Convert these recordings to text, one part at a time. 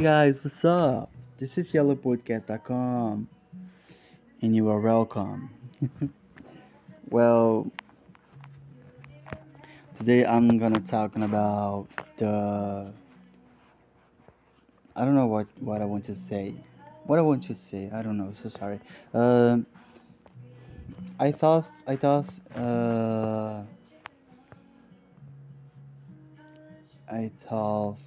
guys, what's up? This is yellowpodcast.com and you are welcome. well, today I'm gonna talking about the I don't know what what I want to say. What I want to say, I don't know. So sorry. Um, I thought I thought uh, I thought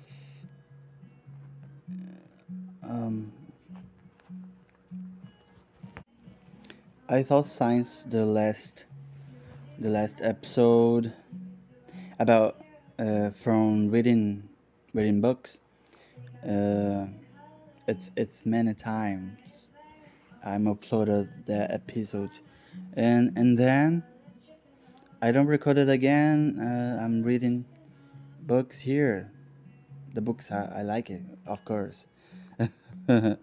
um, I thought science the last the last episode about uh, from reading reading books. Uh, it's it's many times I'm uploaded the episode, and and then I don't record it again. Uh, I'm reading books here. The books I, I like it, of course.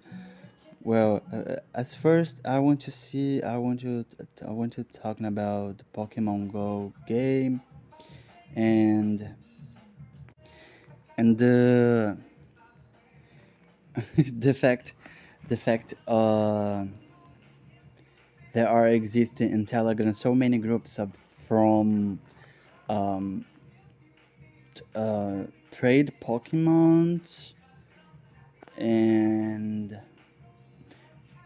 Well, uh, as first, I want to see, I want to, I want to talking about the Pokemon Go game and and the the fact, the fact, uh, there are existing in Telegram so many groups of from um, uh, trade Pokemons and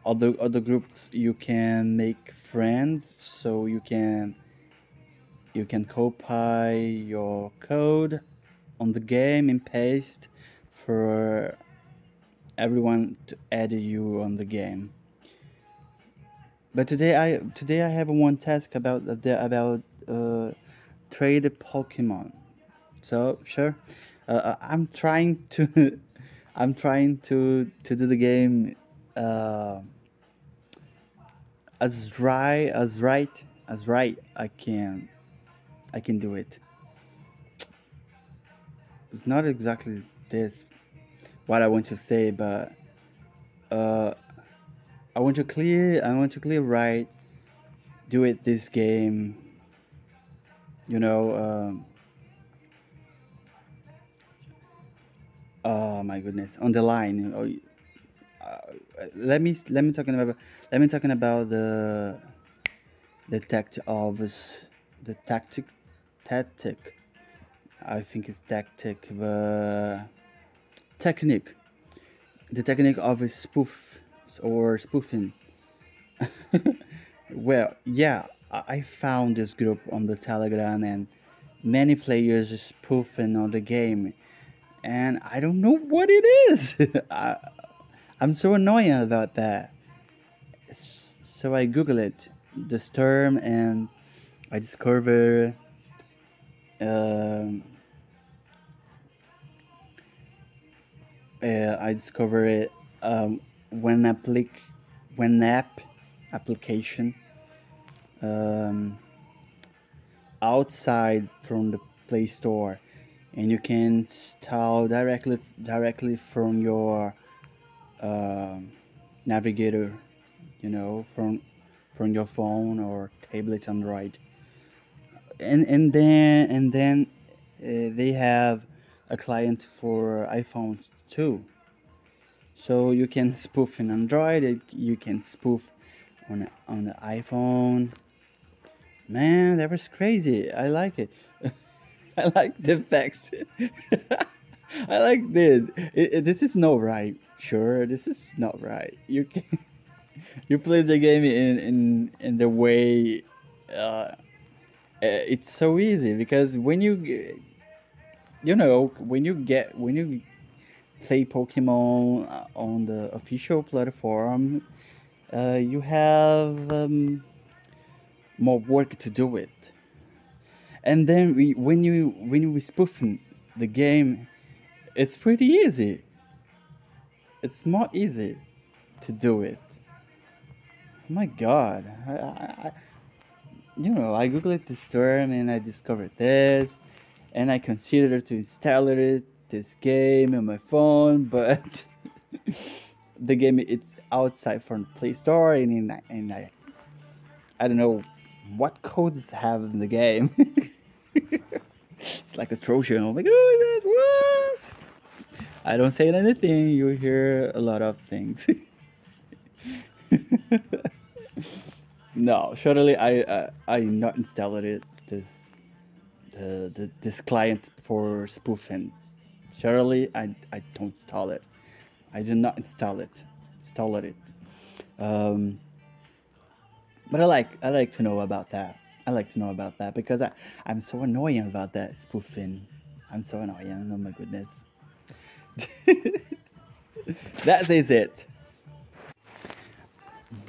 other other groups you can make friends so you can you can copy your code on the game and paste for everyone to add you on the game. But today i today i have one task about the about uh, trade pokemon. So sure. Uh, uh, i'm trying to i'm trying to to do the game uh, as right as right as right I can I can do it. It's not exactly this what I want to say, but uh, I want to clear I want to clear right do it this game. You know. Um, oh my goodness, on the line. Know, uh, let me let me talking about let me talking about the the tact of the tactic tactic. I think it's tactic the technique. The technique of a spoof or spoofing. Well yeah I found this group on the telegram and many players spoofing on the game and I don't know what it is. I, I'm so annoying about that. So I Google it this term and I discover um, uh, I discover it um, when applic when app application um, outside from the Play Store and you can install directly directly from your um, navigator you know from from your phone or tablet Android and and then and then uh, they have a client for iPhones too. So you can spoof in Android, you can spoof on on the iPhone. Man, that was crazy. I like it. I like the fact. I like this. It, it- this is not right. Sure, this is not right. You can you play the game in in in the way. Uh, uh, it's so easy because when you you know when you get when you play Pokemon uh, on the official platform, uh, you have um, more work to do it. And then we, when you when you spoofing the game, it's pretty easy. It's more easy to do it. My God, I, I, I you know I googled this term and I discovered this, and I considered to install it this game on my phone, but the game it's outside from the Play Store and in, and I I don't know what codes have in the game. it's like a Trojan. I'm like, oh? I don't say anything. You hear a lot of things. no, surely I uh, I not installed it this the, the this client for spoofing. Surely I I don't install it. I did not install it. Install it. Um, but I like I like to know about that. I like to know about that because I I'm so annoying about that spoofing. I'm so annoying. Oh my goodness. that is it.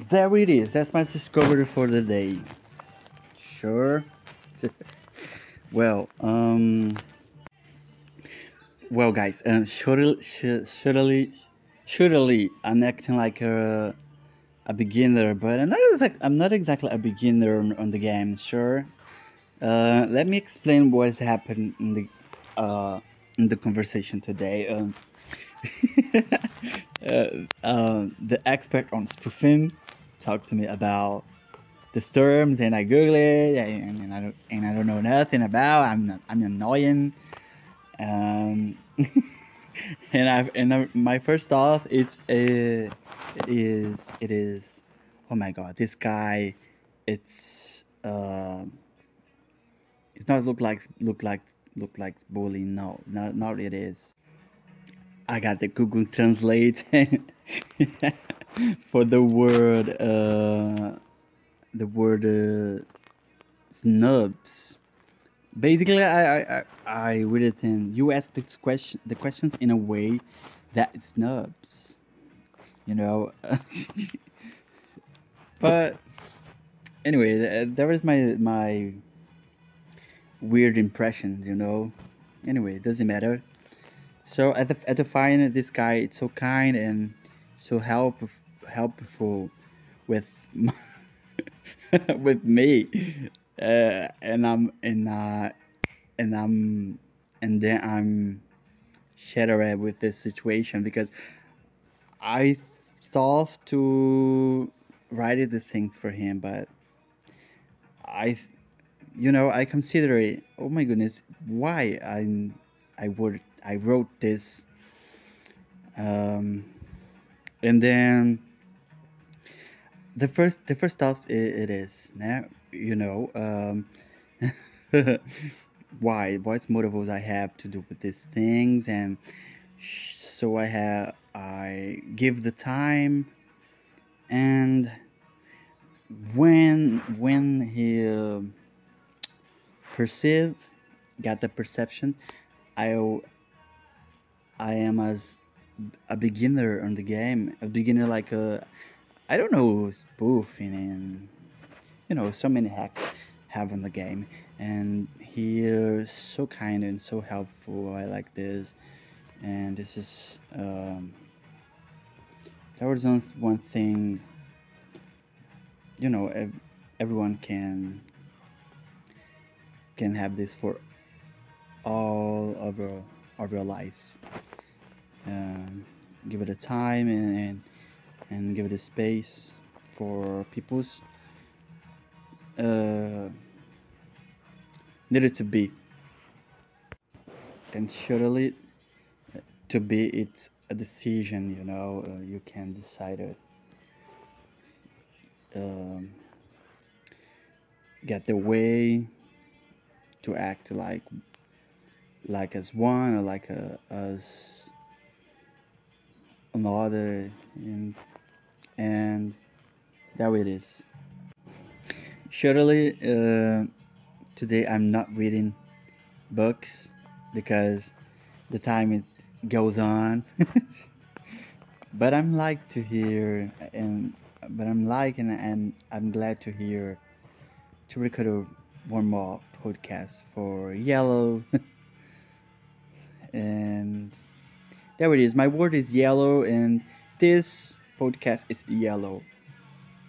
There it is. That's my discovery for the day. Sure. well, um, well, guys, uh, surely, surely, surely, I'm acting like a a beginner, but I'm not exactly, I'm not exactly a beginner on, on the game. Sure. Uh, let me explain what has happened in the uh, in the conversation today. Um, uh, uh, the expert on spoofing talked to me about the terms, and I Google it, and, and, I don't and I don't know nothing about. I'm not, I'm annoying. Um, and I and I, my first thought it's uh, it is it is oh my god this guy it's uh, it's not look like look like look like bullying no not not it is. I got the Google Translate for the word uh, the word uh, snubs basically I, I I read it in you ask the question the questions in a way that snubs you know? But anyway that was my my weird impressions you know? Anyway it doesn't matter. So at the at the final this guy it's so kind and so help helpful with with me uh, and I'm and uh, and I'm and then I'm shattered with this situation because I thought to write these things for him, but I, you know, I consider it. Oh my goodness, why I I would I wrote this, um, and then the first the first thought it, it is now you know um, why what motives I have to do with these things. And so I have I give the time. And when when he uh, perceive got the perception I I am as a beginner on the game. A beginner like a I don't know spoofing and you know so many hacks have in the game. And he is so kind and so helpful. I like this. And this is um, that was one thing you know everyone can can have this for all of our of our lives. Um, give it a time and, and and give it a space for people's uh, needed to be. And surely to be it's a decision you know uh, you can decide it. Um, get the way to act like like as one or like a, as another and and there it is surely uh, today I'm not reading books because the time it goes on. but I'm like to hear and but I'm like and, and I'm glad to hear to record one more podcast for yellow. And there it is. My word is yellow and this podcast is yellow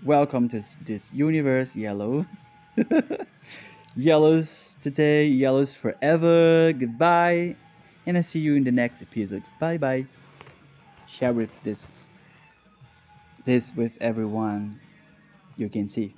welcome to this universe yellow. Yellows today yellows forever. Goodbye and i see you in the next episode. Bye bye share with this this with everyone you can see